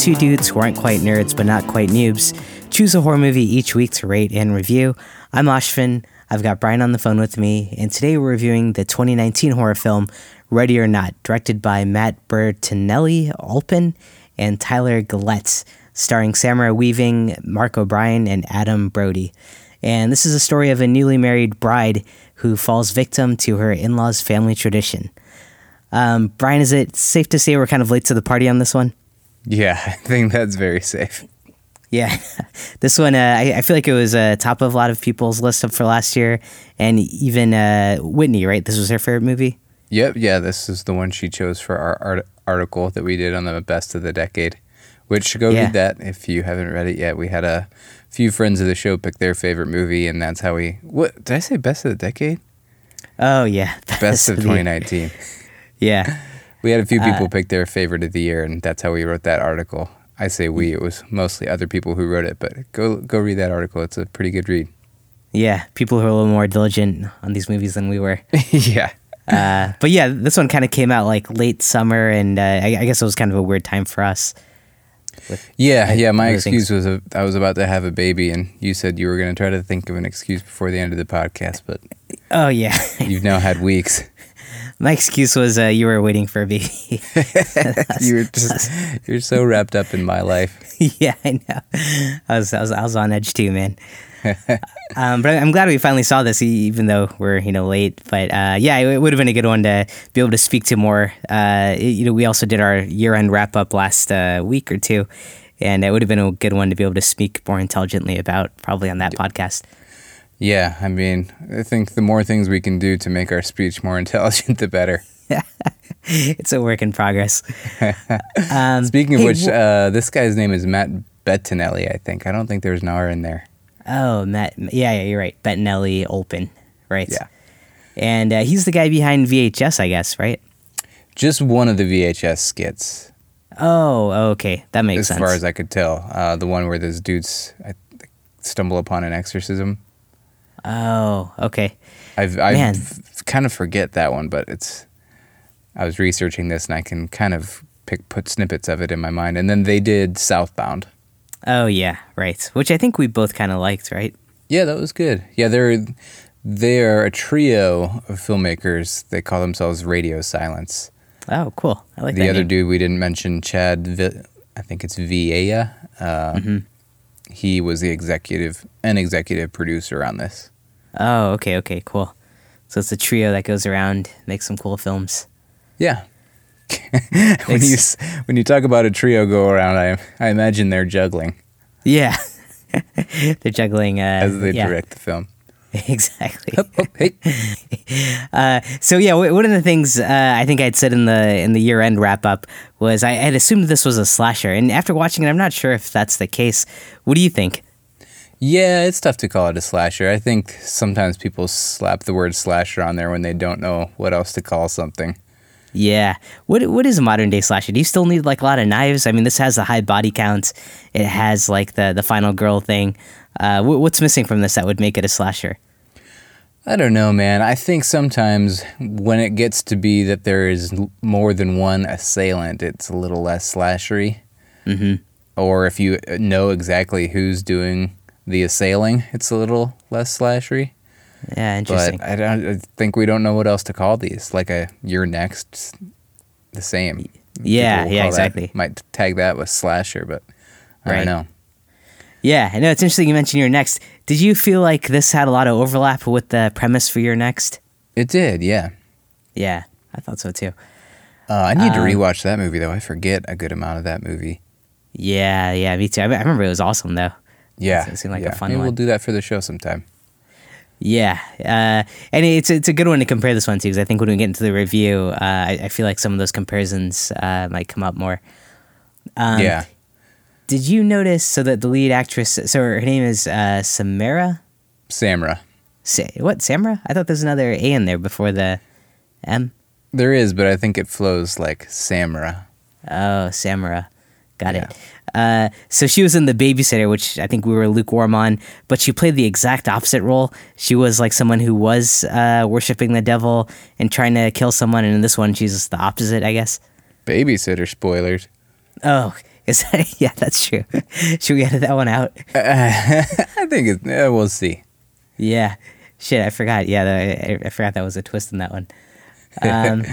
two dudes who aren't quite nerds but not quite noobs choose a horror movie each week to rate and review. I'm Ashvin. I've got Brian on the phone with me, and today we're reviewing the 2019 horror film Ready or Not, directed by Matt Bertinelli Alpin and Tyler Gillett, starring Samara Weaving, Mark O'Brien, and Adam Brody. And this is a story of a newly married bride who falls victim to her in law's family tradition. Um, Brian, is it safe to say we're kind of late to the party on this one? Yeah, I think that's very safe. Yeah, this one uh, I, I, feel like it was uh, top of a lot of people's list for last year, and even uh, Whitney, right? This was her favorite movie. Yep, yeah, this is the one she chose for our art- article that we did on the best of the decade. Which go yeah. read that if you haven't read it yet. We had a few friends of the show pick their favorite movie, and that's how we. What did I say? Best of the decade. Oh yeah, best, best of 2019. yeah, we had a few people uh, pick their favorite of the year, and that's how we wrote that article. I say we. It was mostly other people who wrote it, but go go read that article. It's a pretty good read. Yeah, people who are a little more diligent on these movies than we were. yeah. Uh, but yeah, this one kind of came out like late summer, and uh, I, I, guess it was kind of a weird time for us. yeah, yeah. My excuse things. was a, I was about to have a baby, and you said you were going to try to think of an excuse before the end of the podcast, but oh yeah, you've now had weeks. My excuse was uh, you were waiting for a baby. you were just you're so wrapped up in my life. yeah, I know. I was I was I was on edge too, man. um, but I'm glad we finally saw this, even though we're you know late. But uh, yeah, it would have been a good one to be able to speak to more. Uh, you know, we also did our year-end wrap-up last uh, week or two, and it would have been a good one to be able to speak more intelligently about, probably on that podcast. Yeah, I mean, I think the more things we can do to make our speech more intelligent, the better. it's a work in progress. Um, Speaking of hey, which, uh, this guy's name is Matt Bettinelli, I think. I don't think there's an R in there. Oh, Matt. Yeah, yeah, you're right. Bettinelli Olpin, right? Yeah. And uh, he's the guy behind VHS, I guess, right? Just one of the VHS skits. Oh, okay. That makes as sense. As far as I could tell. Uh, the one where those dudes stumble upon an exorcism. Oh, okay. I've I kind of forget that one, but it's. I was researching this and I can kind of pick put snippets of it in my mind, and then they did Southbound. Oh yeah, right. Which I think we both kind of liked, right? Yeah, that was good. Yeah, they're they're a trio of filmmakers. They call themselves Radio Silence. Oh, cool. I like that. the other name. dude we didn't mention, Chad. Vi- I think it's Vieja. Uh, mm-hmm he was the executive an executive producer on this. Oh, okay, okay, cool. So it's a trio that goes around, makes some cool films. Yeah. when you when you talk about a trio go around, I I imagine they're juggling. Yeah, they're juggling uh, as they yeah. direct the film. Exactly. Oh, oh, hey. uh, so yeah, one of the things uh, I think I'd said in the in the year end wrap up was I had assumed this was a slasher, and after watching it, I'm not sure if that's the case. What do you think? Yeah, it's tough to call it a slasher. I think sometimes people slap the word slasher on there when they don't know what else to call something. Yeah. What what is a modern day slasher? Do you still need like a lot of knives? I mean, this has a high body count. It has like the the final girl thing. Uh, what's missing from this that would make it a slasher? I don't know, man. I think sometimes when it gets to be that there is more than one assailant, it's a little less slashery. Mm-hmm. Or if you know exactly who's doing the assailing, it's a little less slashery. Yeah, interesting. But I, don't, I think we don't know what else to call these. Like a you're next, the same. Yeah, yeah, exactly. That, might tag that with slasher, but I right. don't know. Yeah, I know it's interesting you mentioned You're Next. Did you feel like this had a lot of overlap with the premise for You're Next? It did, yeah. Yeah, I thought so too. Uh, I need um, to rewatch that movie though. I forget a good amount of that movie. Yeah, yeah, me too. I, I remember it was awesome though. Yeah, it seemed like yeah. a fun Maybe one. We'll do that for the show sometime. Yeah, uh, and it's it's a good one to compare this one to because I think when we get into the review, uh, I, I, feel like some of those comparisons uh, might come up more. Um, yeah, did you notice so that the lead actress, so her name is uh, Samara? Samra. Sa- what Samara? I thought there's another A in there before the M. There is, but I think it flows like Samara. Oh, Samara. Got yeah. it. Uh, so she was in The Babysitter, which I think we were lukewarm on, but she played the exact opposite role. She was like someone who was uh, worshiping the devil and trying to kill someone, and in this one, she's the opposite, I guess. Babysitter spoilers. Oh, Is that yeah? That's true. Should we edit that one out? Uh, I think it, uh, we'll see. Yeah. Shit, I forgot. Yeah, the, I, I, forgot that was a twist in that one. Um,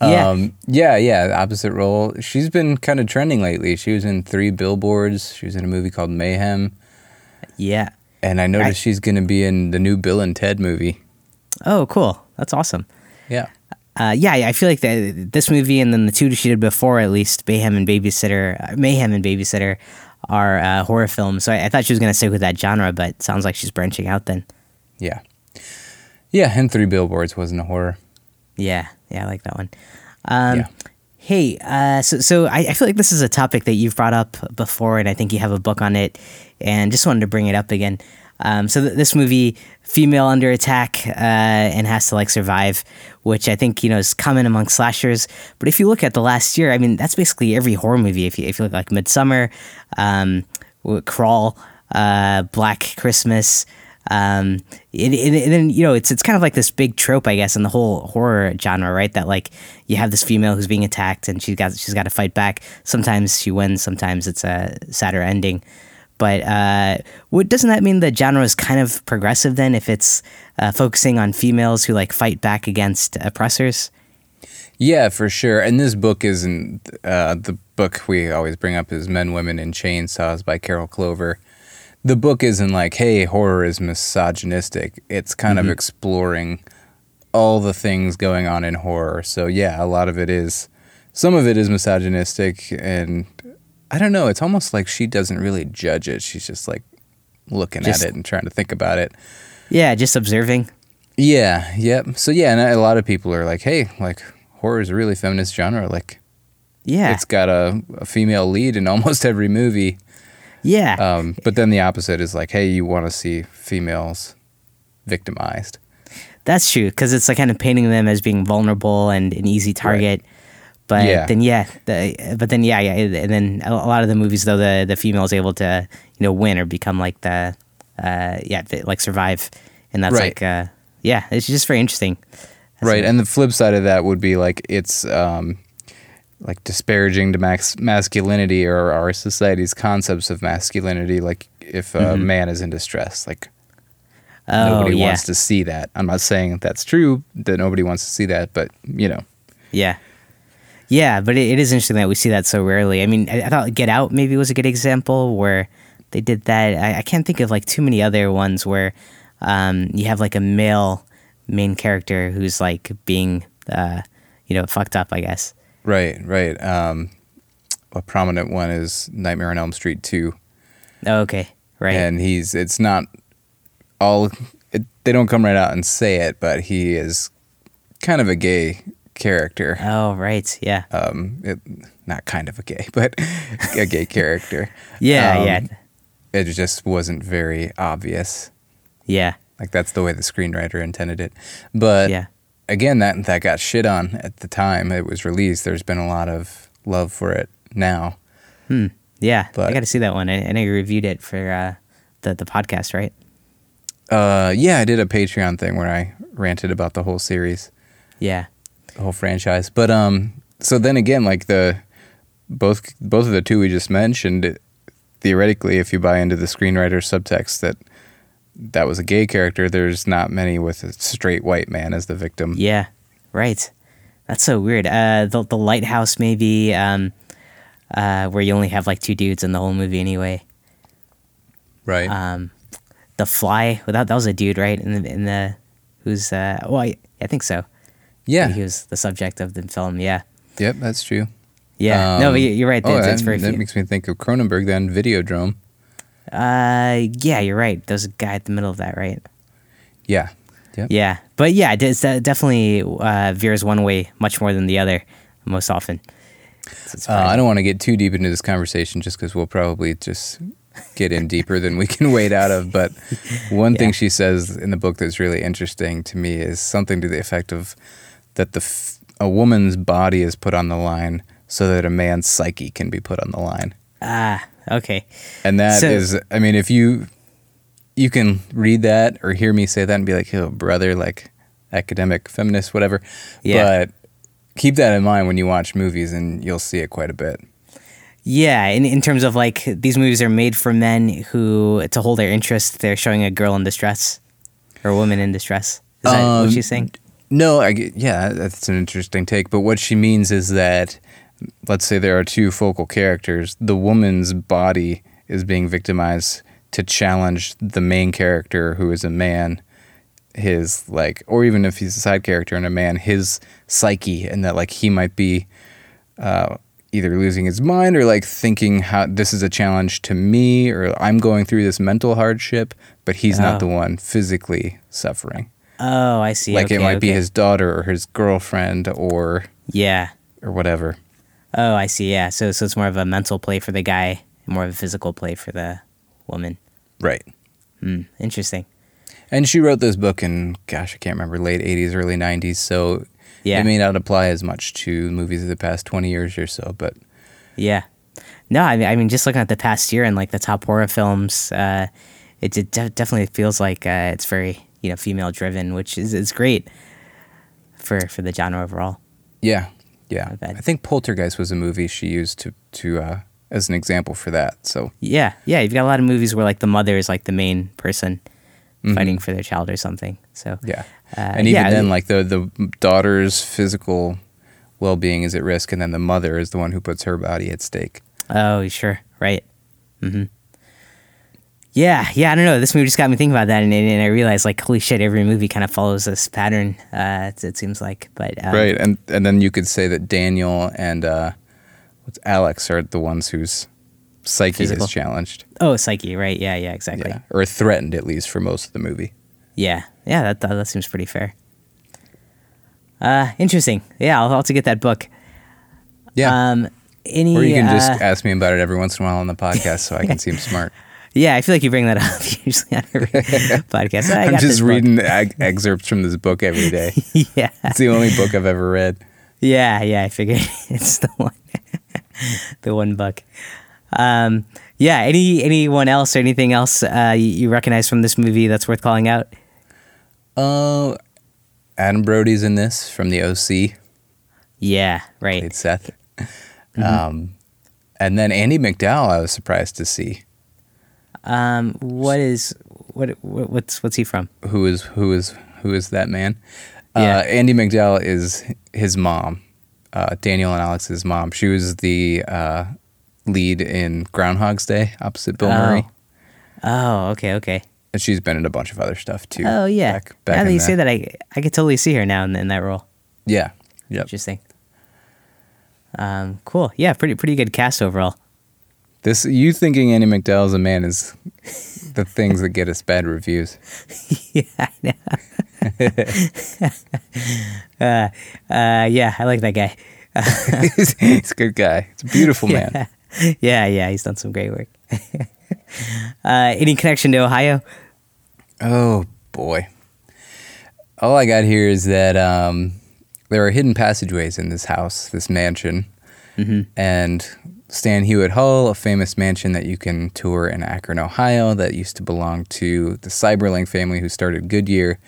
yeah. Um, yeah, yeah. Opposite role. She's been kind of trending lately. She was in three billboards. She was in a movie called Mayhem. Yeah. And I noticed I, she's going to be in the new Bill and Ted movie. Oh, cool. That's awesome. Yeah. Uh, yeah, I feel like the, this movie and then the two she did before, at least Mayhem and Babysitter, uh, Mayhem and Babysitter, are uh, horror films. So I, I thought she was going to stick with that genre, but sounds like she's branching out then. Yeah, yeah, and Three Billboards wasn't a horror. Yeah, yeah, I like that one. Um, yeah. Hey, uh, so so I, I feel like this is a topic that you've brought up before, and I think you have a book on it, and just wanted to bring it up again. Um, so th- this movie, female under attack, uh, and has to like survive, which I think you know is common among slashers. But if you look at the last year, I mean that's basically every horror movie. If you if you look like Midsommar, um, Crawl, uh, Black Christmas. Um, and, then you know it's it's kind of like this big trope, I guess, in the whole horror genre, right? That like you have this female who's being attacked and she's got she's got to fight back. Sometimes she wins, sometimes it's a sadder ending. But uh, what doesn't that mean the genre is kind of progressive then? If it's uh, focusing on females who like fight back against oppressors. Yeah, for sure. And this book isn't uh, the book we always bring up is Men, Women, and Chainsaws by Carol Clover. The book isn't like, hey, horror is misogynistic. It's kind mm-hmm. of exploring all the things going on in horror. So yeah, a lot of it is. Some of it is misogynistic and I don't know. It's almost like she doesn't really judge it. She's just like looking just, at it and trying to think about it. Yeah, just observing. Yeah, yep. So yeah, and a lot of people are like, "Hey, like horror is a really feminist genre. Like, yeah, it's got a, a female lead in almost every movie." Yeah. Um, but then the opposite is like, "Hey, you want to see females victimized?" That's true because it's like kind of painting them as being vulnerable and an easy target. Right. But yeah. then yeah, the, but then yeah, yeah, and then a lot of the movies though the the female is able to you know win or become like the uh, yeah like survive, and that's right. like uh, yeah, it's just very interesting. That's right, and the flip side of that would be like it's um, like disparaging to max masculinity or our society's concepts of masculinity. Like if a mm-hmm. man is in distress, like oh, nobody yeah. wants to see that. I'm not saying that's true that nobody wants to see that, but you know, yeah. Yeah, but it, it is interesting that we see that so rarely. I mean, I, I, thought Get Out maybe was a good example where they did that. I, I can't think of like too many other ones where um, you have like a male main character who's like being, uh, you know, fucked up. I guess. Right, right. Um, a prominent one is Nightmare on Elm Street two. Oh, okay, right. And he's it's not all. It, they don't come right out and say it, but he is kind of a gay character. Oh, right. Yeah. Um, it, not kind of a gay, but a gay character. yeah, um, yeah. It just wasn't very obvious. Yeah. Like that's the way the screenwriter intended it. But yeah. Again, that that got shit on at the time it was released. There's been a lot of love for it now. Hmm. Yeah. But, I got to see that one. I, I, know you reviewed it for uh, the the podcast, right? Uh, yeah, I did a Patreon thing where I ranted about the whole series. Yeah the whole franchise. But um, so then again, like the both both of the two we just mentioned, theoretically, if you buy into the screenwriter subtext that that was a gay character, there's not many with a straight white man as the victim. Yeah, right. That's so weird. Uh, the the lighthouse maybe, um, uh, where you only have like two dudes in the whole movie anyway. Right. Um, the fly. Well, that that was a dude, right? In the in the who's uh, well, I, I think so. Yeah, he was the subject of the film. Yeah. Yep, that's true. Yeah, um, no, you're right. oh, that's very. That few. makes me think of Cronenberg then, Videodrome. Uh, yeah, you're right. There's a guy at the middle of that, right? Yeah. Yep. Yeah, but yeah, it's uh, definitely uh, veers one way much more than the other most often. So uh, I don't want to get too deep into this conversation just because we'll probably just get in deeper than we can wade out of. But one yeah. thing she says in the book that's really interesting to me is something to the effect of that the f- a woman's body is put on the line so that a man's psyche can be put on the line. Ah, okay. And that so, is, I mean, if you you can read that or hear me say that and be like, "Oh, brother," like academic feminist, whatever. Yeah. But keep that in mind when you watch movies, and you'll see it quite a bit. Yeah, in in terms of like these movies are made for men who to hold their interest, they're showing a girl in distress or a woman in distress. Is that Um, what she's saying? No, I, yeah, that's an interesting take. But what she means is that, let's say there are two focal characters. The woman's body is being victimized to challenge the main character, who is a man, his like, or even if he's a side character and a man, his psyche, and that like he might be uh, either losing his mind or like thinking how this is a challenge to me, or I'm going through this mental hardship, but he's Oh. not the one physically suffering Oh, I see. like it Okay, might be his daughter or his girlfriend or Yeah. or whatever. Oh, I see. Yeah. So so it's more of a mental play for the guy, more of a physical play for the woman. Right. Hmm. Interesting. And she wrote this book in gosh, I can't remember late 80s, early 90s, so Yeah. it may not apply as much to movies of the past 20 years or so, but Yeah. No, I mean, I mean, just looking at the past year and like the top horror films, uh, it, it de- definitely feels like uh, it's very you know female driven, which is is great for for the genre overall. yeah. Yeah. I think Poltergeist was a movie she used to to uh as an example for that. So, Yeah, yeah. You've got a lot of movies where like the mother is like the main person Mhm. fighting for their child or something. So yeah. Uh, and even yeah, then like the the daughter's physical well-being is at risk and then the mother is the one who puts her body at stake. Oh, sure, right. hmm Yeah, yeah. I don't know. This movie just got me thinking about that, and, and I realized like, holy shit, every movie kind of follows this pattern. Uh, it, it seems like, but um, right and and then you could say that daniel and uh what's alex are the ones whose psyche Physical. is challenged Oh, psyche, right? Yeah, yeah, exactly. yeah or threatened at least for most of the movie Yeah, yeah, that that, that seems pretty fair. Uh, interesting. Yeah, I'll, I'll have to get that book. yeah Um, any? or you can uh, just ask me about it every once in a while on the podcast so i can seem smart yeah, I feel like you bring that up usually on every podcast. I i'm got just reading eg- excerpts from this book every day yeah, it's the only book i've ever read yeah, yeah. I figured it's the one, the one book. Um, yeah. Any anyone else or anything else uh, you, you recognize from this movie that's worth calling out? uh adam brody's in this from the oc Yeah, right. played seth um and then andie macdowell i was surprised to see Um, what is what, what what's what's he from? who is who is who is that man? Yeah. Uh, Andie MacDowell is his mom, uh, Daniel and Alex's mom. She was the uh, lead in Groundhog's Day opposite Bill Oh. Murray, Oh, okay, okay. and she's been in a bunch of other stuff too. Oh yeah. back, back now that you the- say that, I I could totally see her now in, in that role. Yeah, yep. Interesting. Um, cool. Yeah, pretty pretty good cast overall. This you thinking Andie MacDowell's a man is the things that get us bad reviews. yeah, I know. uh, uh, yeah, I like that guy. he's, he's a good guy. It's a beautiful man. Yeah, yeah, yeah. He's done some great work. uh, any connection to Ohio? Oh boy. All I got here is that um, there are hidden passageways in this house, this mansion, and Stan Hywet Hall, a famous mansion that you can tour in Akron, Ohio, that used to belong to the Seiberling family who started Goodyear.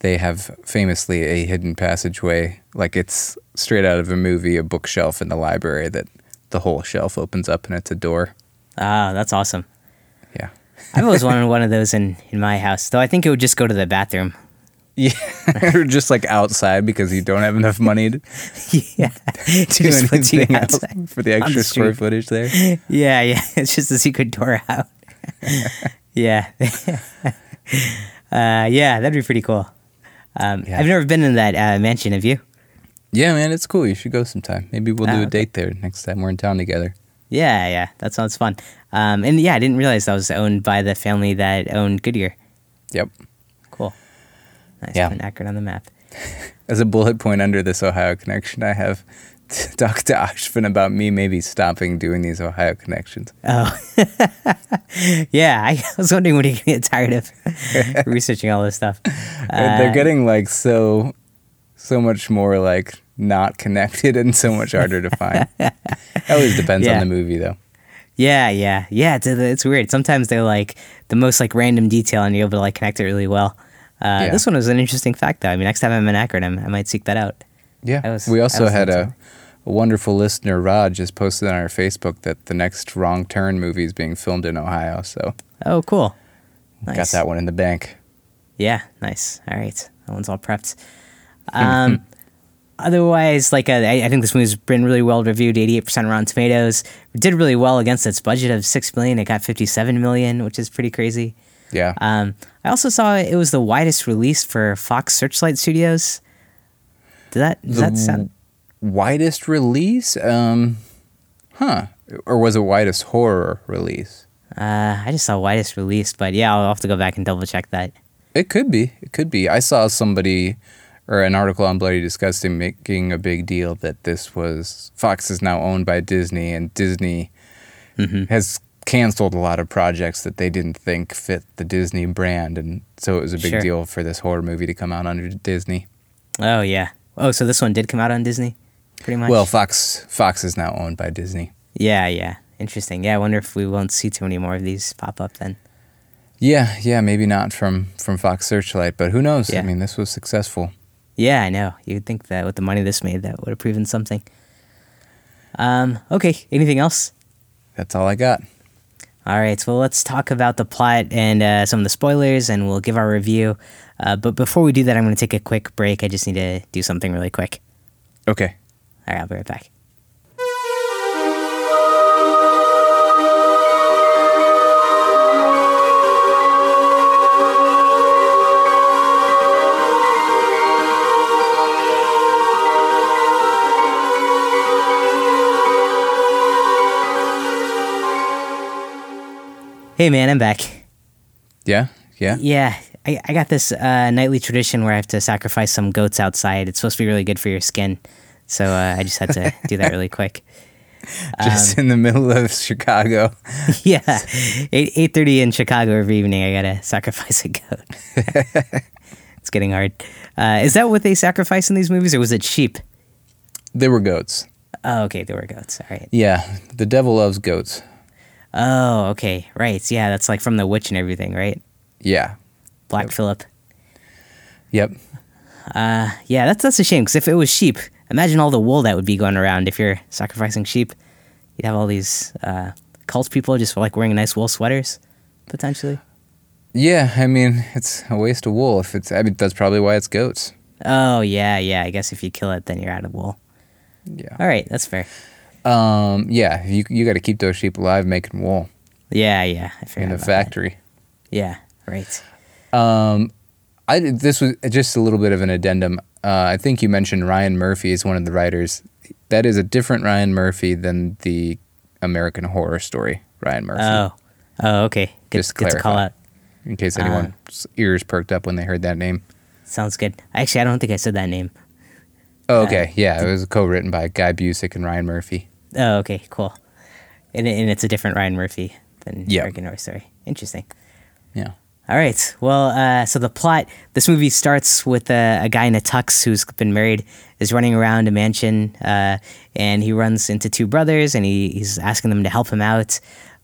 They have famously a hidden passageway, like it's straight out of a movie, a bookshelf in the library that the whole shelf opens up and it's a door. Ah, that's awesome. Yeah. I've always wanted one of those in, in my house, though I think it would just go to the bathroom. Yeah, or just like outside because you don't have enough money to yeah. do Just anything else outside for the extra the square footage there. Yeah, yeah. It's just a secret door out. yeah. uh, yeah, that'd be pretty cool. Um, Yeah. I've never been in that uh, mansion. Have you? Yeah, man, it's cool. You should go sometime. Maybe we'll Ah, do a okay. date there next time we're in town together. Yeah, yeah. That sounds fun. Um, and yeah, I didn't realize that was owned by the family that owned Goodyear. Yep. Nice. Yeah. Putting Akron on the map. As a bullet point under this Ohio connection, I have talked to Ashvin about me maybe stopping doing these Ohio connections. Oh. yeah, I was wondering when you get tired of researching all this stuff. And They're Uh, getting like so, so much more like not connected and so much harder to find. it always depends Yeah. on the movie, though. Yeah, yeah, yeah. It's, it's weird. Sometimes they're like the most like random detail, and you're able to like connect it really well. Uh, Yeah. This one was an interesting fact, though. I mean, next time I'm in Akron, I'm, might seek that out. Yeah. I was- we also had a a wonderful listener, Rod, just posted on our Facebook that the next Wrong Turn movie is being filmed in Ohio. So, oh, cool. Nice. Got that one in the bank. Yeah, nice. All right, that one's all prepped. Um, otherwise, like uh, I, I, think this movie's been really well reviewed. Eighty-eight percent Rotten Tomatoes. It did really well against its budget of six million. It got fifty-seven million, which is pretty crazy. Yeah. Um, I also saw it was the widest release for Fox Searchlight Studios. Did that does the that sound widest release? Um, huh? Or was it widest horror release? Uh, I just saw widest release, but yeah, I'll have to go back and double check that. It could be. It could be. I saw somebody or an article on Bloody Disgusting making a big deal that this was Fox is now owned by Disney, and Disney mm-hmm. has canceled a lot of projects that they didn't think fit the Disney brand, and so it was a big sure. deal for this horror movie to come out under Disney. Oh yeah. Oh, so this one did come out on Disney, pretty much. Well, Fox Fox is now owned by Disney. Yeah, yeah. Interesting. Yeah, I wonder if we won't see too many more of these pop up then. Yeah, yeah, maybe not from from Fox Searchlight, but who knows? Yeah. I mean, this was successful. Yeah, I know. You'd think that with the money this made, that would have proven something. Um, okay, anything else? That's all I got. All right, well, let's talk about the plot and uh, some of the spoilers, and we'll give our review. Uh, but before we do that, I'm going to take a quick break. I just need to do something really quick. Okay. All right, I'll be right back. Hey man, I'm back. Yeah, yeah, yeah. I, I got this uh, nightly tradition where I have to sacrifice some goats outside. It's supposed to be really good for your skin, so uh, I just had to do that really quick. Just um, in the middle of Chicago. yeah, eight eight thirty in Chicago every evening. I gotta sacrifice a goat. it's getting hard. Uh, is that what they sacrifice in these movies, or was it sheep? They were goats. Oh, okay, they were goats. All right. Yeah, the devil loves goats. Oh, okay, right. Yeah, that's like from the witch and everything, right? Yeah. Black yep. Phillip. Yep. Uh, yeah, that's that's a shame because if it was sheep, imagine all the wool that would be going around if you're sacrificing sheep. You'd have all these uh, cult people just like wearing nice wool sweaters, potentially. Yeah, I mean it's a waste of wool. If it's, I mean that's probably why it's goats. Oh yeah, yeah. I guess if you kill it, then you're out of wool. Yeah. All right, that's fair. Um, yeah, you you got to keep those sheep alive making wool. Yeah, yeah. I in the factory. That. Yeah, right. Um, I this was just a little bit of an addendum. Uh, I think you mentioned Ryan Murphy is one of the writers. That is a different Ryan Murphy than the American Horror Story Ryan Murphy. Oh, oh, okay. Good, just good to call out. In case anyone's uh, ears perked up when they heard that name. Sounds good. Actually, I don't think I said that name. Oh, okay. Uh, yeah, it was co-written by Guy Busick and Ryan Murphy. Oh, okay, cool. And, and it's a different Ryan Murphy than yep. American Horror Story. Interesting. Yeah. All right. Well, uh, so the plot this movie starts with a, a, guy in a tux who's been married, is running around a mansion, uh, and he runs into two brothers, and he, he's asking them to help him out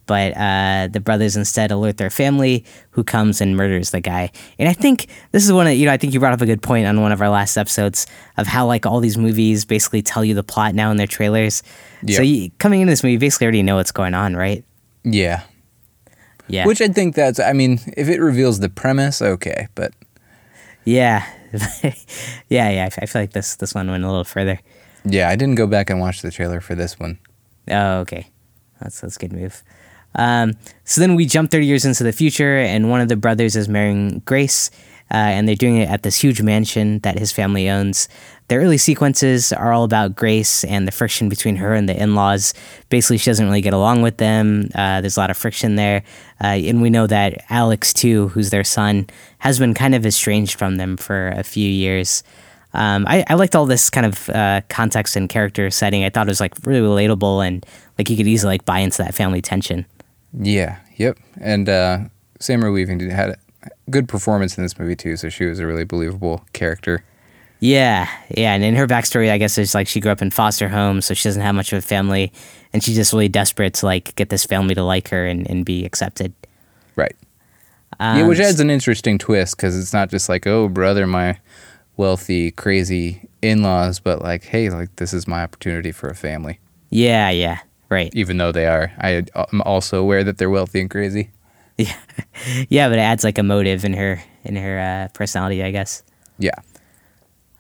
but uh, the brothers instead alert their family, who comes and murders the guy. And I think this is one of you know I think you brought up a good point on one of our last episodes of how like all these movies basically tell you the plot now in their trailers. Yep. So you, coming into this movie, you basically already know what's going on, right? Yeah. Yeah. Which I think that's I mean, if it reveals the premise, okay, but yeah, yeah, yeah. I feel like this this one went a little further. Yeah, I didn't go back and watch the trailer for this one. Oh, okay. That's that's a good move. Um, so then we jump 30 years into the future, and one of the brothers is marrying Grace, uh, and they're doing it at this huge mansion that his family owns. The early sequences are all about Grace and the friction between her and the in laws. Basically, she doesn't really get along with them. Uh, there's a lot of friction there. Uh, and we know that Alex, too, who's their son, has been kind of estranged from them for a few years. Um, I, I, liked all this kind of uh, context and character setting. I thought it was like really relatable and like you could easily like buy into that family tension. Yeah. Yep. And uh, Samara Weaving did, had a good performance in this movie too, so she was a really believable character. Yeah, yeah, and in her backstory, I guess it's like she grew up in foster home, so she doesn't have much of a family, and she's just really desperate to like get this family to like her and, and be accepted. Right. Um, yeah, which adds an interesting twist because it's not just like, oh, brother, my wealthy, crazy in-laws, but like, hey, like this is my opportunity for a family. Yeah, yeah, right. Even though they are, I am also aware that they're wealthy and crazy. Yeah, yeah, but it adds like a motive in her in her uh, personality, I guess. Yeah.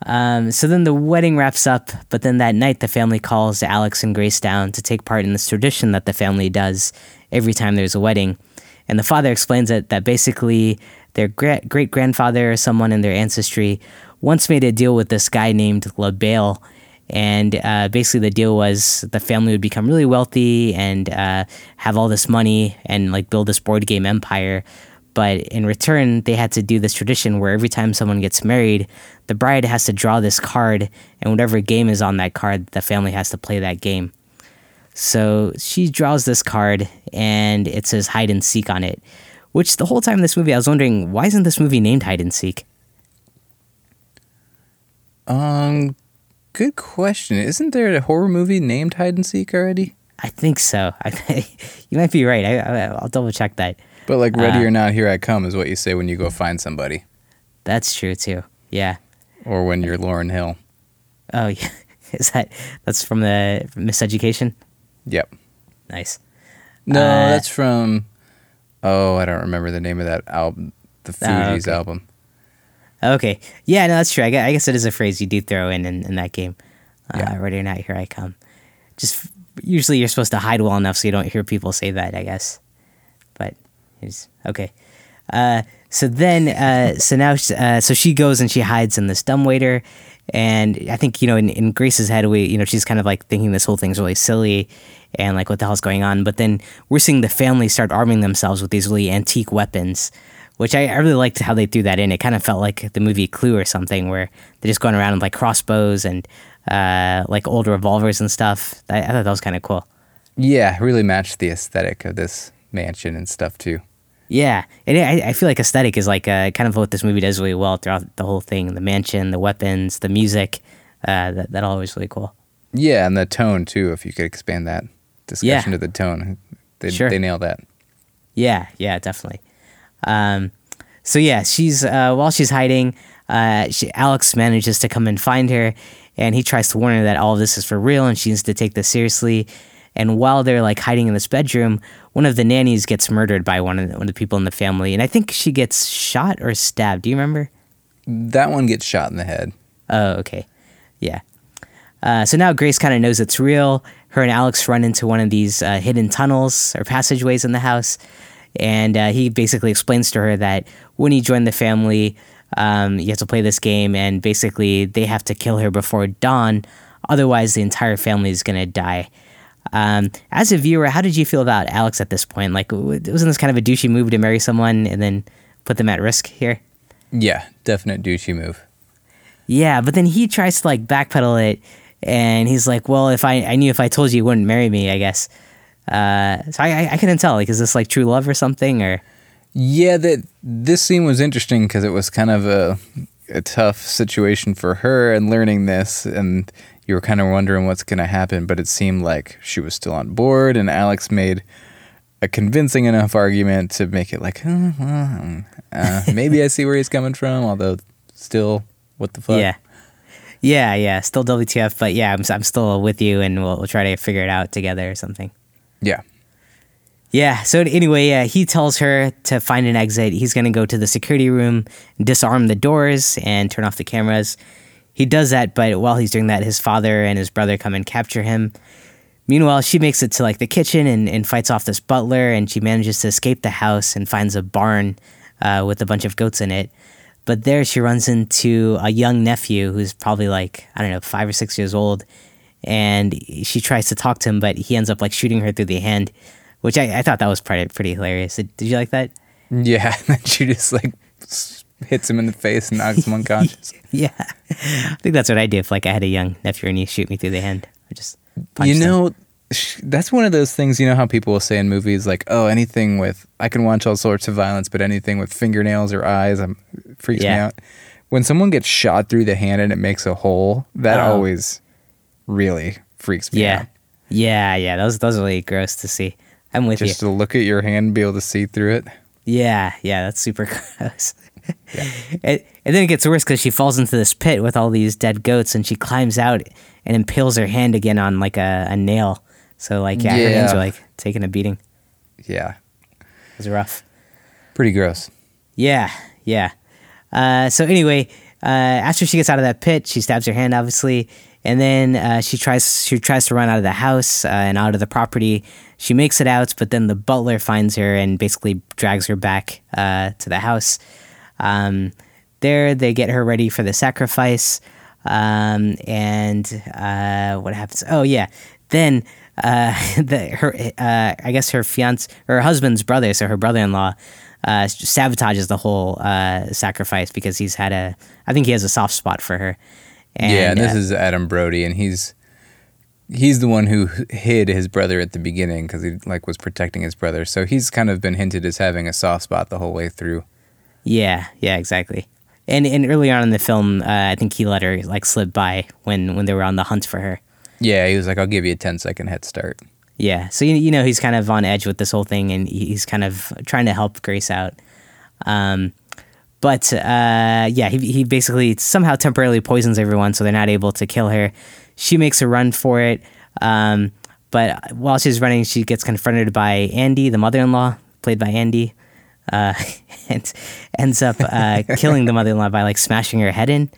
Um, so then the wedding wraps up, but then that night the family calls Alex and Grace down to take part in this tradition that the family does every time there's a wedding. And the father explains it that basically their great great grandfather or someone in their ancestry once made a deal with this guy named Le Bail. And uh, basically, the deal was the family would become really wealthy and uh, have all this money and like build this board game empire. But in return, they had to do this tradition where every time someone gets married, the bride has to draw this card, and whatever game is on that card, the family has to play that game. So she draws this card, and it says hide and seek on it. Which the whole time this movie, I was wondering why isn't this movie named Hide and Seek? Um, good question. Isn't there a horror movie named Hide and Seek already? I think so. I, you might be right. I, will double check that. But like "Ready uh, or Not, Here I Come" is what you say when you go find somebody. That's true too. Yeah. Or when you're Lauryn Hill. Oh yeah, is that that's from the Miseducation? Yep. Nice. No, uh, that's from. Oh, I don't remember the name of that album. The oh, Fugees okay. album. Okay. Yeah, no, that's true. I guess, I guess it is a phrase you do throw in in, in that game. Uh, yeah. Ready or not, here I come. Just usually you're supposed to hide well enough so you don't hear people say that. I guess, but it's okay. Uh, so then, uh, so now, uh, so she goes and she hides in this dumbwaiter, and I think you know, in, in Grace's head, we, you know, she's kind of like thinking this whole thing's really silly, and like what the hell's going on. But then we're seeing the family start arming themselves with these really antique weapons, which I, I really liked how they threw that in. It kind of felt like the movie Clue or something, where they're just going around with like crossbows and uh, like old revolvers and stuff. I, I thought that was kind of cool. Yeah, really matched the aesthetic of this mansion and stuff too. Yeah, and I, I feel like aesthetic is like uh, kind of what this movie does really well throughout the whole thing. The mansion, the weapons, the music, uh, that that all was really cool. Yeah, and the tone too. If you could expand that discussion yeah. to the tone, they sure. they nail that. Yeah, yeah, definitely. Um, so yeah, she's uh, while she's hiding, uh, she, Alex manages to come and find her, and he tries to warn her that all of this is for real and she needs to take this seriously. And while they're like hiding in this bedroom, one of the nannies gets murdered by one of the, one of the people in the family, and I think she gets shot or stabbed. Do you remember? That one gets shot in the head. Oh, okay, yeah. Uh, so now Grace kind of knows it's real. Her and Alex run into one of these uh, hidden tunnels or passageways in the house, and uh, he basically explains to her that when he joined the family, um, you have to play this game, and basically they have to kill her before dawn, otherwise the entire family is gonna die. Um, as a viewer, how did you feel about Alex at this point? Like, wasn't this kind of a douchey move to marry someone and then put them at risk here? Yeah, definite douchey move. Yeah, but then he tries to like backpedal it, and he's like, "Well, if I I knew if I told you you wouldn't marry me, I guess." Uh, so I, I couldn't tell. Like, is this like true love or something, or? Yeah, that this scene was interesting because it was kind of a a tough situation for her and learning this, and you were kind of wondering what's going to happen, but it seemed like she was still on board, and Alex made a convincing enough argument to make it like, uh, maybe I see where he's coming from, although still, what the fuck? Yeah. Yeah, yeah, still WTF, but yeah, I'm, I'm still with you, and we'll, we'll try to figure it out together or something. Yeah. Yeah. So anyway, uh, he tells her to find an exit. He's gonna go to the security room, disarm the doors, and turn off the cameras. He does that, but while he's doing that, his father and his brother come and capture him. Meanwhile, she makes it to like the kitchen and, and fights off this butler, and she manages to escape the house and finds a barn uh, with a bunch of goats in it. But there, she runs into a young nephew who's probably like I don't know five or six years old, and she tries to talk to him, but he ends up like shooting her through the hand, which I, I thought that was pretty pretty hilarious. Did, did you like that? Yeah, she just like hits him in the face and knocks him unconscious. yeah, I think that's what I do if like I had a young nephew and he shoot me through the hand. I just you know. Them. That's one of those things, you know how people will say in movies, like, "Oh, anything with I can watch all sorts of violence, but anything with fingernails or eyes, I'm freaks yeah. me out." When someone gets shot through the hand and it makes a hole, that oh. always really freaks me yeah. out. Yeah, yeah, those those are really gross to see. I'm with Just you. Just to look at your hand, and be able to see through it. Yeah, yeah, that's super gross. yeah. and, and, then it gets worse because she falls into this pit with all these dead goats, and she climbs out and impales her hand again on like a, a nail. So like yeah, yeah, her hands are like taking a beating. Yeah, it was rough. Pretty gross. Yeah, yeah. Uh, so anyway, uh, after she gets out of that pit, she stabs her hand, obviously, and then uh, she tries she tries to run out of the house uh, and out of the property. She makes it out, but then the butler finds her and basically drags her back uh, to the house. Um, there, they get her ready for the sacrifice. Um, and uh, what happens? Oh yeah, then uh, the, her uh, I guess her fiance, her husband's brother, so her brother-in-law, uh, sabotages the whole sacrifice because he's had a, I think he has a soft spot for her. And, yeah, and this uh, is Adam Brody, and he's he's the one who hid his brother at the beginning because he like was protecting his brother. So he's kind of been hinted as having a soft spot the whole way through. Yeah, yeah, exactly. And and early on in the film, uh, I think he let her like slip by when when they were on the hunt for her. Yeah, he was like, "I'll give you a 10 second head start." Yeah, so you, you know he's kind of on edge with this whole thing, and he's kind of trying to help Grace out. Um, but uh, yeah, he he basically somehow temporarily poisons everyone, so they're not able to kill her. She makes a run for it, um, but while she's running, she gets confronted by Andie, the mother-in-law, played by Andie, uh, and ends up uh, killing the mother-in-law by like smashing her head in.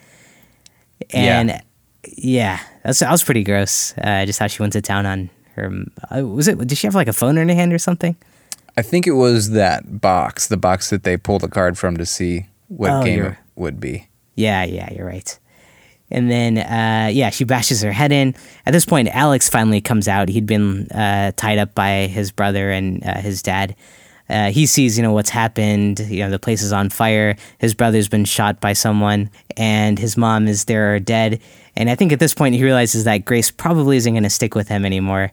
And yeah, yeah that, was, pretty gross. Uh, just how she went to town on her uh, was it did she have like a phone in her hand or something i think it was that box the box that they pulled the card from to see what oh, game it would be yeah yeah you're right and then uh, yeah she bashes her head in at this point alex finally comes out he'd been uh, tied up by his brother and uh, his dad uh, he sees, you know, what's happened. You know, the place is on fire. His brother's been shot by someone, and his mom is there dead. And I think at this point he realizes that Grace probably isn't going to stick with him anymore.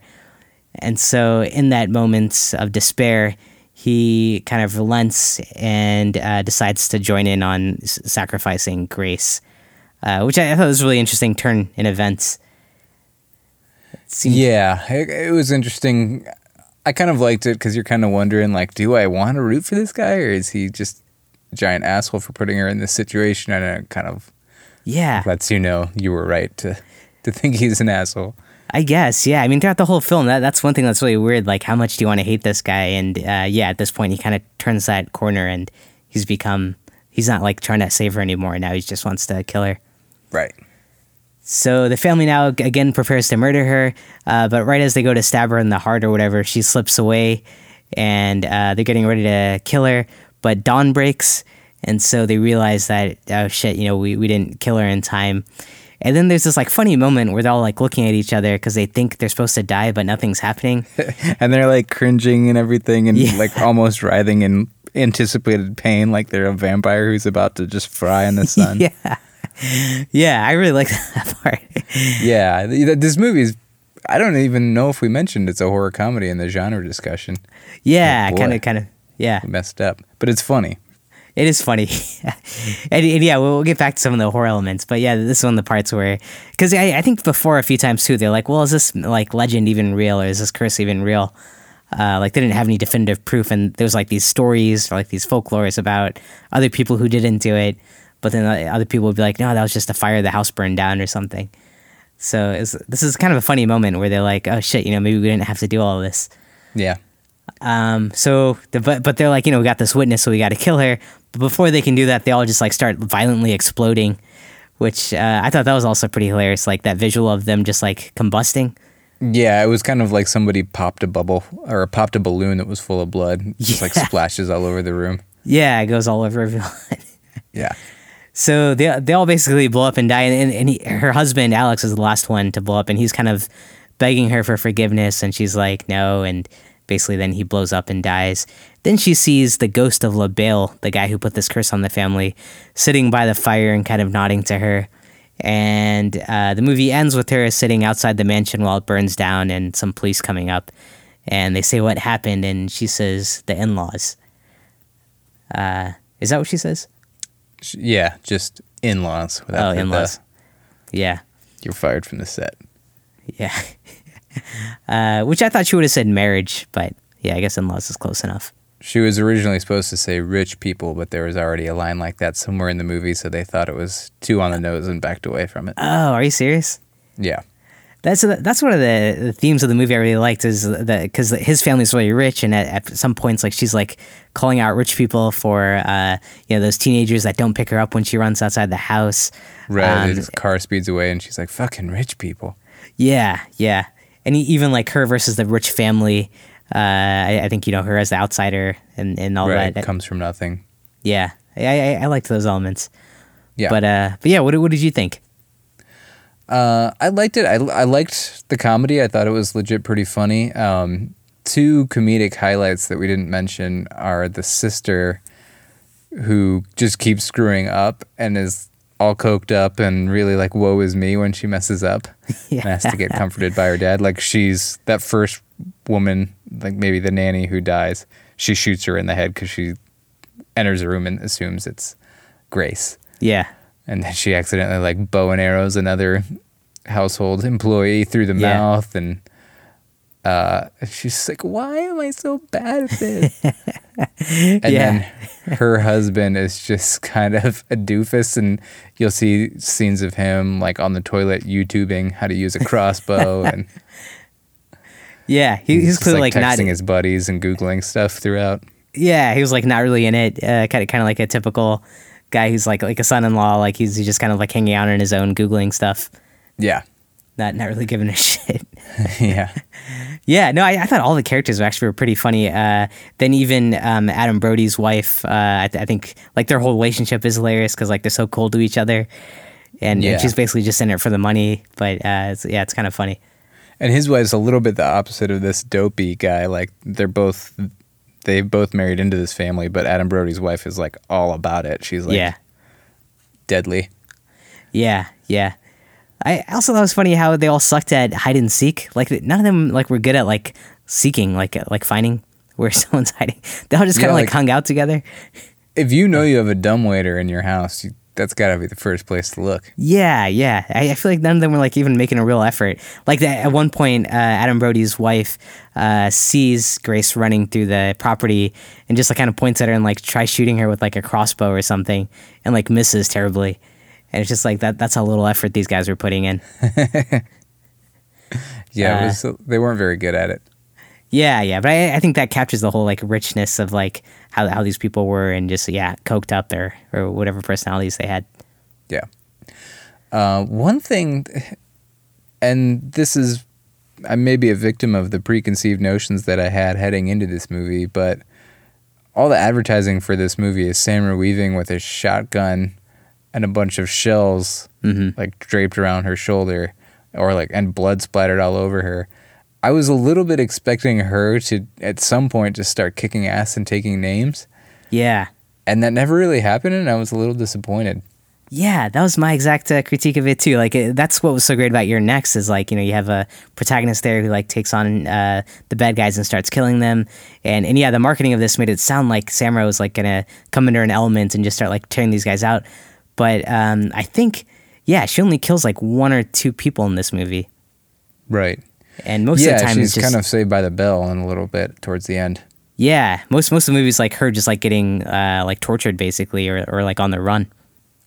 And so, in that moment of despair, he kind of relents and uh, decides to join in on s- sacrificing Grace, uh, which I thought was a really interesting turn in events. Seemed- yeah, it, it was interesting. I kind of liked it because you're kind of wondering, like, do I want to root for this guy or is he just a giant asshole for putting her in this situation? And it kind of yeah lets you know you were right to to think he's an asshole. I guess, yeah. I mean, throughout the whole film, that that's one thing that's really weird. Like, how much do you want to hate this guy? And uh, yeah, at this point, he kind of turns that corner, and he's become he's not like trying to save her anymore. Now he just wants to kill her. Right. So the family now again prepares to murder her, uh, but right as they go to stab her in the heart or whatever, she slips away, and uh, they're getting ready to kill her. But dawn breaks, and so they realize that oh shit, you know, we, we didn't kill her in time. And then there's this like funny moment where they're all like looking at each other because they think they're supposed to die, but nothing's happening. and they're like cringing and everything, and yeah. like almost writhing in anticipated pain, like they're a vampire who's about to just fry in the sun. yeah yeah, I really like that part. yeah, this movie is. I don't even know if we mentioned it's a horror comedy in the genre discussion. Yeah, kind of, kind of. Yeah, messed up, but it's funny. It is funny, and, and, yeah, we'll, we'll, get back to some of the horror elements. But yeah, this is one of the parts where, because I, I think before a few times too, they're like, "Well, is this like legend even real, or is this curse even real?" Uh, like they didn't have any definitive proof, and there was like these stories, or like these folklores about other people who didn't do it. But then other people would be like, no, that was just a fire, the house burned down or something. So this is kind of a funny moment where they're like, oh shit, you know, maybe we didn't have to do all this. Yeah. Um, so, the, but, but they're like, you know, we got this witness, so we got to kill her. But before they can do that, they all just like start violently exploding, which uh, I thought that was also pretty hilarious. Like that visual of them just like combusting. Yeah, it was kind of like somebody popped a bubble or popped a balloon that was full of blood. Just yeah. like splashes all over the room. Yeah, it goes all over everyone. yeah. So they they all basically blow up and die, and, and he, her husband Alex is the last one to blow up, and he's kind of begging her for forgiveness, and she's like no, and basically then he blows up and dies. Then she sees the ghost of Le Bail, the guy who put this curse on the family, sitting by the fire and kind of nodding to her. And uh, the movie ends with her sitting outside the mansion while it burns down, and some police coming up, and they say what happened, and she says the in-laws. Uh, is that what she says? Yeah, just in laws. Oh, in laws. Yeah. You're fired from the set. Yeah. uh, which I thought she would have said marriage, but yeah, I guess in laws is close enough. She was originally supposed to say rich people, but there was already a line like that somewhere in the movie, so they thought it was too on the nose and backed away from it. Oh, are you serious? Yeah. That's that's one of the, the themes of the movie I really liked is that because his family's really rich and at, at, some points like she's like calling out rich people for uh, you know those teenagers that don't pick her up when she runs outside the house. Right, um, the car speeds away and she's like fucking rich people. Yeah, yeah, and even like her versus the rich family. Uh, I, I, think you know her as the outsider and, and all right, that comes from nothing. Yeah, I, I, I liked those elements. Yeah, but uh, but yeah, what what did you think? Uh, I liked it. I, I liked the comedy. I thought it was legit pretty funny. Um, two comedic highlights that we didn't mention are the sister who just keeps screwing up and is all coked up and really like woe is me when she messes up yeah. and has to get comforted by her dad. Like she's that first woman, like maybe the nanny who dies. She shoots her in the head because she enters the room and assumes it's Grace. Yeah and then she accidentally like bow and arrows another household employee through the yeah. mouth and uh, she's like, "Why am I so bad at this?" and yeah. then her husband is just kind of a doofus, and you'll see scenes of him like on the toilet YouTubing how to use a crossbow, and yeah, he, he's, he's clearly like, like texting not, his buddies and googling stuff throughout. Yeah, he was like not really in it, uh, kind of kind of like a typical guy who's like like a son-in-law, like he's, he's just kind of like hanging out on his own, googling stuff. Yeah. Not not really giving a shit. yeah. Yeah, no, I, I, thought all the characters actually were pretty funny. Uh, then even um, Adam Brody's wife, uh, I, th- I, think like their whole relationship is hilarious because like they're so cold to each other, and, yeah. and, she's basically just in it for the money. But uh, it's, yeah, it's kind of funny. And his wife's a little bit the opposite of this dopey guy. Like they're both they both married into this family, but Adam Brody's wife is like all about it. She's like yeah. deadly. Yeah, yeah. I also thought it was funny how they all sucked at hide and seek. Like none of them like were good at like seeking, like like finding where someone's hiding. They all just kind of yeah, like, like, hung out together. If you know you have a dumb waiter in your house, you that's got to be the first place to look. Yeah, yeah. I, I, feel like none of them were like even making a real effort. Like that, at one point, uh, Adam Brody's wife uh, sees Grace running through the property and just like kind of points at her and like tries shooting her with like a crossbow or something and like misses terribly. And it's just like that. That's how little effort these guys were putting in. yeah, uh, was, they weren't very good at it. Yeah, yeah, but I, I think that captures the whole like richness of like how how these people were and just yeah, coked up or or whatever personalities they had. Yeah. Uh, one thing, and this is, I may be a victim of the preconceived notions that I had heading into this movie, but all the advertising for this movie is Samara Weaving with a shotgun and a bunch of shells mm-hmm. like draped around her shoulder, or like and blood splattered all over her. I was a little bit expecting her to at some point just start kicking ass and taking names. Yeah. And that never really happened, and I was a little disappointed. Yeah, that was my exact uh, critique of it too. Like it, that's what was so great about You're Next is like you know you have a protagonist there who like takes on uh, the bad guys and starts killing them, and and yeah, the marketing of this made it sound like Samara was like gonna come under an element and just start like tearing these guys out, but um, I think yeah, she only kills like one or two people in this movie. Right. And most yeah, of the time, she's just, kind of saved by the bell in a little bit towards the end. Yeah, most most of the movies like her just like getting uh, like tortured basically, or or like on the run.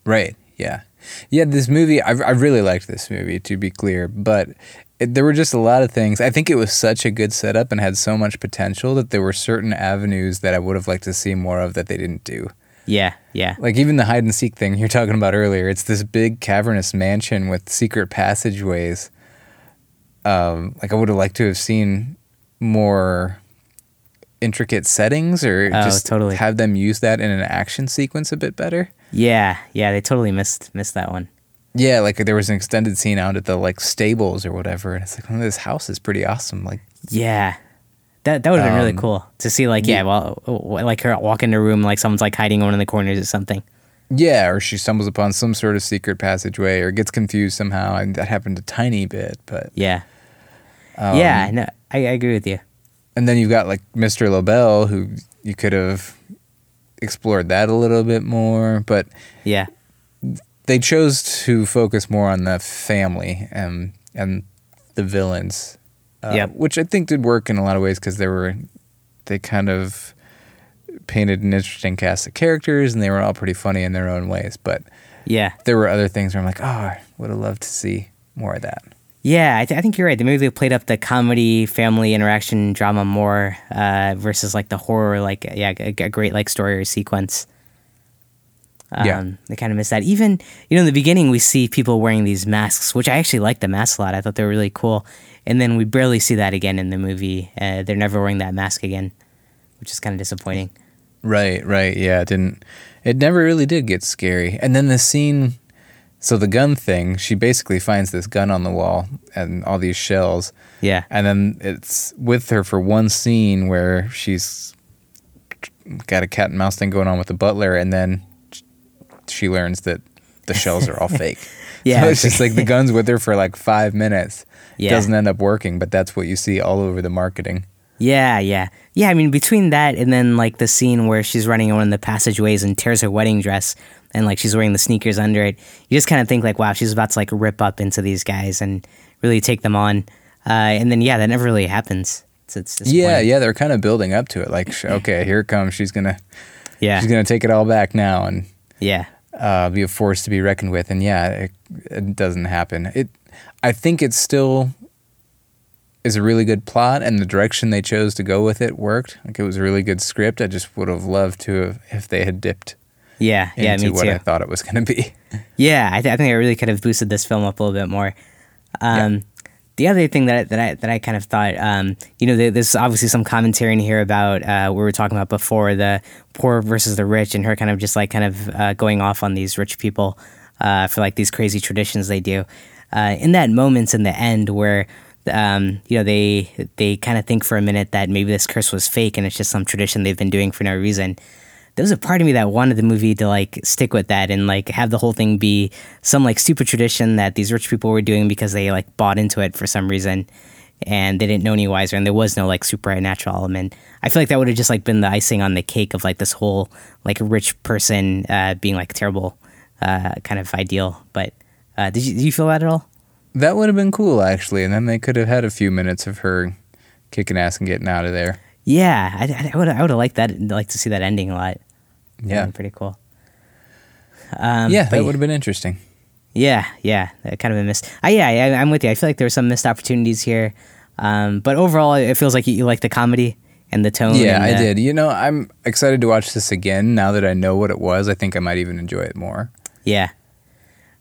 Right. Yeah. Yeah. This movie, I I really liked this movie to be clear, but it, there were just a lot of things. I think it was such a good setup and had so much potential that there were certain avenues that I would have liked to see more of that they didn't do. Yeah, yeah. Like even the hide and seek thing you're talking about earlier. It's this big cavernous mansion with secret passageways um, like I would have liked to have seen more intricate settings or oh, just totally. have them use that in an action sequence a bit better. Yeah, yeah, they totally missed missed that one. Yeah, like there was an extended scene out at the like stables or whatever, and it's like, oh, this house is pretty awesome. Like, yeah, that that would have been um, really cool to see. Like, yeah, yeah, well, like her walk in the room, like someone's like hiding one in the corners or something. Yeah, or she stumbles upon some sort of secret passageway or gets confused somehow, and that happened a tiny bit, but yeah, um, yeah, no, I, I agree with you. And then you've got like Mr. Le Bail, who you could have explored that a little bit more, but yeah, they chose to focus more on the family and and the villains. Uh, yeah, which I think did work in a lot of ways because they were they kind of painted an interesting cast of characters, and they were all pretty funny in their own ways. But yeah, there were other things where I'm like, oh, I would have loved to see more of that. Yeah, I, th- I, think you're right. The movie played up the comedy, family interaction, drama more uh, versus like the horror, like yeah, a, a great like story or sequence. Um, yeah, they kind of miss that. Even you know, in the beginning, we see people wearing these masks, which I actually liked the masks a lot. I thought they were really cool. And then we barely see that again in the movie. Uh, they're never wearing that mask again, which is kind of disappointing. Right, right. Yeah, it didn't. It never really did get scary. And then the scene so the gun thing, she basically finds this gun on the wall and all these shells. Yeah. And then it's with her for one scene where she's got a cat and mouse thing going on with the butler, and then she learns that the shells are all fake. yeah. So it's just like the gun's with her for like five minutes. Yeah. Doesn't end up working, but that's what you see all over the marketing. Yeah, yeah. Yeah, I mean, between that and then like the scene where she's running on the passageways and tears her wedding dress, and like she's wearing the sneakers under it. You just kind of think like, wow, she's about to like rip up into these guys and really take them on. Uh, and then yeah, that never really happens. It's, it's yeah, yeah, they're kind of building up to it. Like, okay, here it comes. She's gonna, yeah, she's gonna take it all back now, and yeah, uh, be a force to be reckoned with. And yeah, it, it doesn't happen. It, I think it still is a really good plot, and the direction they chose to go with it worked. Like it was a really good script. I just would have loved to have if they had dipped yeah, yeah, me what too. I thought it was going to be. yeah, I, th- I, think I really could have boosted this film up a little bit more. Um, yeah. The other thing that, that I that I kind of thought, um, you know, there's obviously some commentary in here about uh, what we were talking about before, the poor versus the rich, and her kind of just like kind of uh, going off on these rich people uh, for like these crazy traditions they do. Uh, in that moments in the end where um, you know, they they kind of think for a minute that maybe this curse was fake and it's just some tradition they've been doing for no reason. There was a part of me that wanted the movie to like stick with that and like have the whole thing be some like stupid tradition that these rich people were doing because they like bought into it for some reason and they didn't know any wiser and there was no like supernatural element. I feel like that would have just like been the icing on the cake of like this whole like rich person uh, being like terrible uh, kind of ideal but uh, did you did you feel that at all that would have been cool actually and then they could have had a few minutes of her kicking ass and getting out of there yeah i, I would I would have liked that like to see that ending a lot That yeah, pretty cool. Um, yeah, that would have been interesting. Yeah, yeah, kind of a miss. Uh, yeah, I, am with you. I feel like there were some missed opportunities here, um, but overall, it feels like you, you like the comedy and the tone. Yeah, I did. You know, I'm excited to watch this again now that I know what it was. I think I might even enjoy it more. Yeah,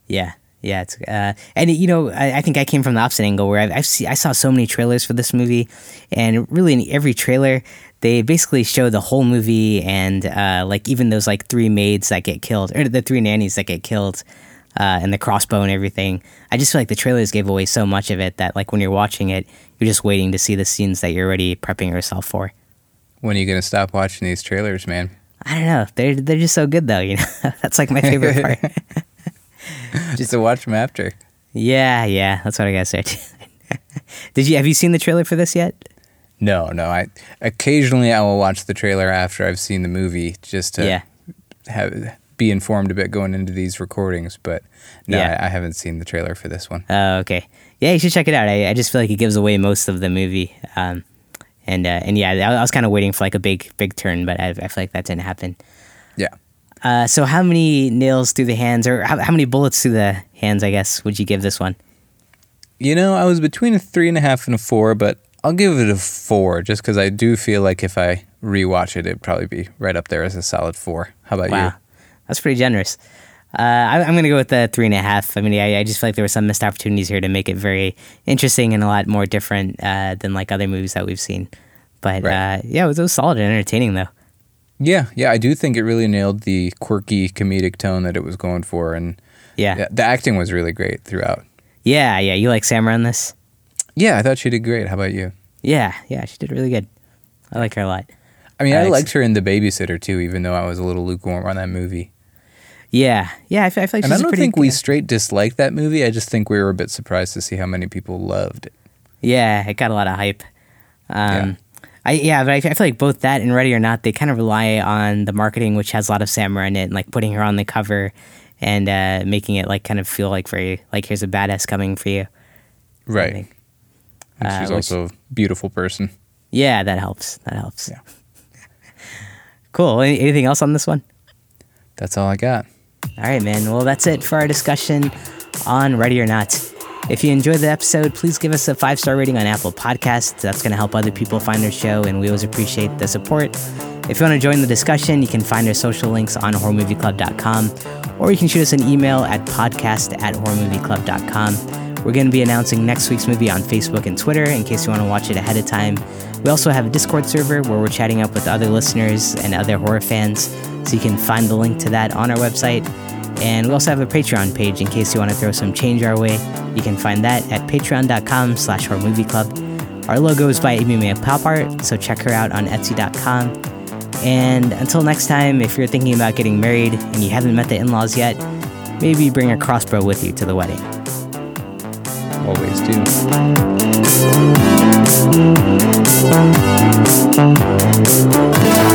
yeah, yeah. It's uh, and you know, I, I, think I came from the opposite angle where I've, I've see, I saw so many trailers for this movie, and really in every trailer, they basically show the whole movie and uh, like even those like three maids that get killed or the three nannies that get killed uh, and the crossbow and everything. I just feel like the trailers gave away so much of it that like when you're watching it, you're just waiting to see the scenes that you're already prepping yourself for. When are you gonna stop watching these trailers, man? I don't know. They're they're just so good though. You know, that's like my favorite part. just to watch them after. Yeah, yeah, that's what I gotta say. Did you have you seen the trailer for this yet? No, no. I occasionally I will watch the trailer after I've seen the movie just to yeah. have be informed a bit going into these recordings. But no, yeah. I, I, haven't seen the trailer for this one. Oh, okay. Yeah, you should check it out. I, I just feel like it gives away most of the movie. Um, and uh, and yeah, I, I was kind of waiting for like a big big turn, but I, I feel like that didn't happen. Yeah. Uh, so how many nails through the hands, or how, how many bullets through the hands? I guess would you give this one? You know, I was between a three and a half and a four, but I'll give it a four just because I do feel like if I rewatch it, it'd probably be right up there as a solid four. How about wow. you? That's pretty generous. Uh, I, am going to go with the three and a half. I mean, I, I, just feel like there were some missed opportunities here to make it very interesting and a lot more different uh, than like other movies that we've seen. But right. uh, yeah, it was, it was solid and entertaining though. Yeah, yeah, I do think it really nailed the quirky comedic tone that it was going for, and yeah, yeah the acting was really great throughout. Yeah, yeah, you like Samara in this? Yeah, I thought she did great. How about you? Yeah, yeah, she did really good. I like her a lot. I mean, uh, I liked her in The Babysitter too, even though I was a little lukewarm on that movie. Yeah, yeah, I feel, I feel like and I don't think we straight disliked that movie. I just think we were a bit surprised to see how many people loved it. Yeah, it got a lot of hype. Um, yeah. I yeah, but I, I, feel like both that and Ready or Not, they kind of rely on the marketing, which has a lot of Samara in it, and like putting her on the cover and uh, making it like kind of feel like very like here's a badass coming for you. Right. And she's uh, also a beautiful person. Yeah, that helps. That helps. Yeah. Cool. Anything else on this one? That's all I got. All right, man. Well, that's it for our discussion on Ready or Not. If you enjoyed the episode, please give us a five star rating on Apple Podcasts. That's going to help other people find our show, and we always appreciate the support. If you want to join the discussion, you can find our social links on horrormovieclub.com, or you can shoot us an email at podcast at horrormovieclub.com. We're going to be announcing next week's movie on Facebook and Twitter in case you want to watch it ahead of time. We also have a Discord server where we're chatting up with other listeners and other horror fans, so you can find the link to that on our website. And we also have a Patreon page in case you want to throw some change our way. You can find that at patreon.com slash horrormovieclub. Our logo is by Amy Mae Pop Art, so check her out on etsy.com. And until next time, if you're thinking about getting married and you haven't met the in-laws yet, maybe bring a crossbow with you to the wedding. Always do.